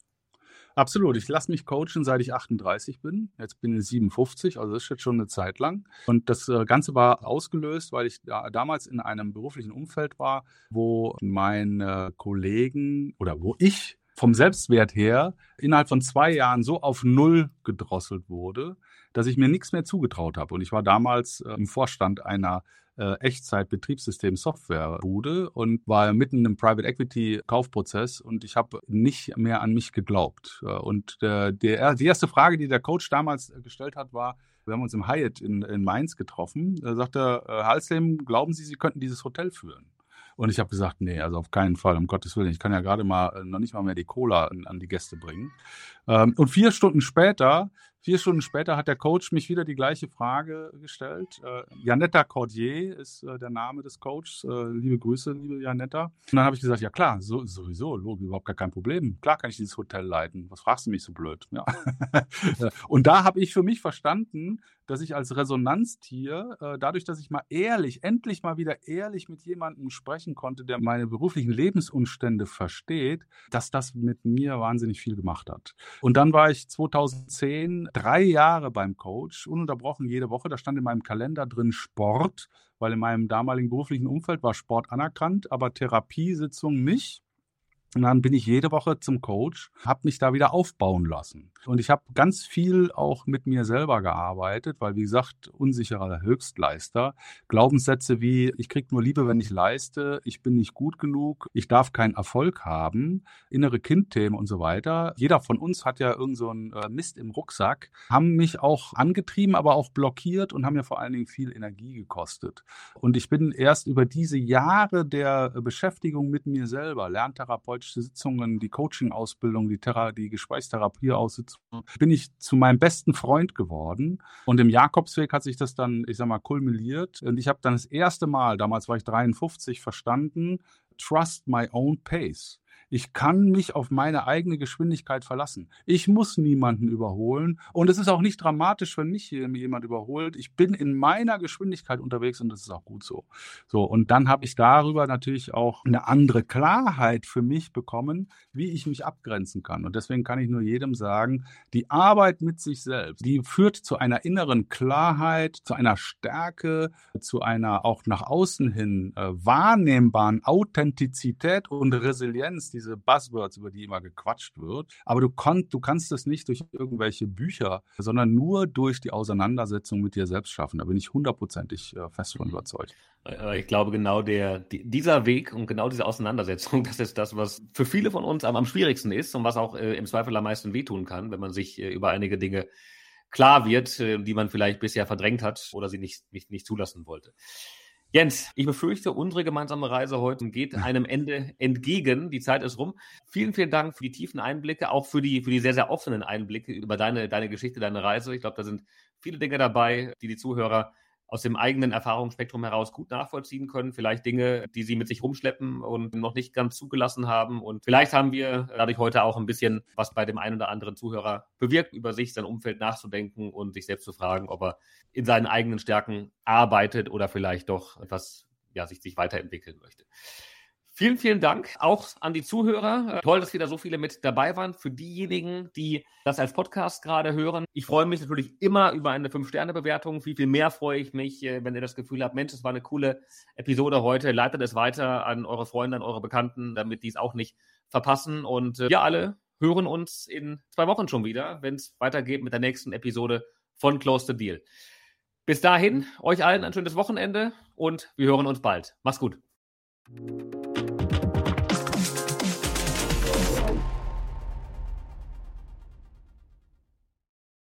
Absolut. Ich lasse mich coachen, seit ich 38 bin. Jetzt bin ich 57, also das ist jetzt schon eine Zeit lang. Und das äh, Ganze war ausgelöst, weil ich da, damals in einem beruflichen Umfeld war, wo meine Kollegen oder wo ich vom Selbstwert her innerhalb von zwei Jahren so auf Null gedrosselt wurde, dass ich mir nichts mehr zugetraut habe. Und ich war damals äh, im Vorstand einer äh, Echtzeit-Betriebssystem-Software-Bude und war mitten im Private Equity-Kaufprozess und ich habe nicht mehr an mich geglaubt. Äh, und der, der, die erste Frage, die der Coach damals äh, gestellt hat, war, wir haben uns im Hyatt in, in Mainz getroffen. Da sagte er, Halslem, glauben Sie, Sie könnten dieses Hotel führen? Und ich habe gesagt, nee, also auf keinen Fall, um Gottes Willen. Ich kann ja gerade mal noch nicht mal mehr die Cola an, an die Gäste bringen. Ähm, und vier Stunden später Vier Stunden später hat der Coach mich wieder die gleiche Frage gestellt. Äh, Janetta Cordier ist äh, der Name des Coaches. Äh, liebe Grüße, liebe Janetta. Und dann habe ich gesagt, ja klar, so, sowieso, logisch, überhaupt gar kein Problem. Klar kann ich dieses Hotel leiten. Was fragst du mich so blöd? Ja. (laughs) Und da habe ich für mich verstanden, dass ich als Resonanztier, äh, dadurch, dass ich mal ehrlich, endlich mal wieder ehrlich mit jemandem sprechen konnte, der meine beruflichen Lebensumstände versteht, dass das mit mir wahnsinnig viel gemacht hat. Und dann war ich 2010 drei Jahre beim Coach, ununterbrochen jede Woche. Da stand in meinem Kalender drin Sport, weil in meinem damaligen beruflichen Umfeld war Sport anerkannt, aber Therapiesitzung nicht. Und dann bin ich jede Woche zum Coach, habe mich da wieder aufbauen lassen. Und ich habe ganz viel auch mit mir selber gearbeitet, weil wie gesagt, unsicherer Höchstleister. Glaubenssätze wie, ich krieg nur Liebe, wenn ich leiste, ich bin nicht gut genug, ich darf keinen Erfolg haben, innere Kindthemen und so weiter. Jeder von uns hat ja irgend so äh, Mist im Rucksack, haben mich auch angetrieben, aber auch blockiert und haben mir vor allen Dingen viel Energie gekostet. Und ich bin erst über diese Jahre der Beschäftigung mit mir selber, Lerntherapeut, therapeutische Sitzungen, die Coaching-Ausbildung, die, Thera die Gesprächstherapie-Aussitzung, bin ich zu meinem besten Freund geworden. Und im Jakobsweg hat sich das dann, ich sag mal, kulminiert. Und ich habe dann das erste Mal, damals war ich 53, verstanden, trust my own pace. Ich kann mich auf meine eigene Geschwindigkeit verlassen. Ich muss niemanden überholen. Und es ist auch nicht dramatisch, wenn mich jemand überholt. Ich bin in meiner Geschwindigkeit unterwegs und das ist auch gut so. So, und dann habe ich darüber natürlich auch eine andere Klarheit für mich bekommen, wie ich mich abgrenzen kann. Und deswegen kann ich nur jedem sagen, die Arbeit mit sich selbst, die führt zu einer inneren Klarheit, zu einer Stärke, zu einer auch nach außen hin äh, wahrnehmbaren Authentizität und Resilienz, diese Buzzwords, über die immer gequatscht wird. Aber du, konnt, du kannst es nicht durch irgendwelche Bücher, sondern nur durch die Auseinandersetzung mit dir selbst schaffen. Da bin ich hundertprozentig äh, fest von überzeugt. Ich glaube, genau der, dieser Weg und genau diese Auseinandersetzung, (laughs) das ist das, was für viele von uns am, am schwierigsten ist und was auch äh, im Zweifel am meisten wehtun kann, wenn man sich äh, über einige Dinge klar wird, äh, die man vielleicht bisher verdrängt hat oder sie nicht, nicht, nicht zulassen wollte. Jens, ich befürchte, unsere gemeinsame Reise heute geht einem Ende entgegen. Die Zeit ist rum. Vielen, vielen Dank für die tiefen Einblicke, auch für die, für die sehr, sehr offenen Einblicke über deine, deine Geschichte, deine Reise. Ich glaube, da sind viele Dinge dabei, die die Zuhörer aus dem eigenen Erfahrungsspektrum heraus gut nachvollziehen können. Vielleicht Dinge, die sie mit sich rumschleppen und noch nicht ganz zugelassen haben. Und vielleicht haben wir dadurch heute auch ein bisschen was bei dem einen oder anderen Zuhörer bewirkt, über sich, sein Umfeld nachzudenken und sich selbst zu fragen, ob er in seinen eigenen Stärken arbeitet oder vielleicht doch etwas, ja, sich, sich weiterentwickeln möchte. Vielen, vielen Dank auch an die Zuhörer. Toll, dass wieder so viele mit dabei waren. Für diejenigen, die das als Podcast gerade hören, ich freue mich natürlich immer über eine 5-Sterne-Bewertung. Viel, viel mehr freue ich mich, äh, wenn ihr das Gefühl habt, Mensch, es war eine coole Episode heute. Leitet es weiter an eure Freunde, an eure Bekannten, damit die es auch nicht verpassen. Und äh, wir alle hören uns in zwei Wochen schon wieder, wenn es weitergeht mit der nächsten Episode von Close the Deal. Bis dahin, euch allen ein schönes Wochenende und wir hören uns bald. Mach's gut.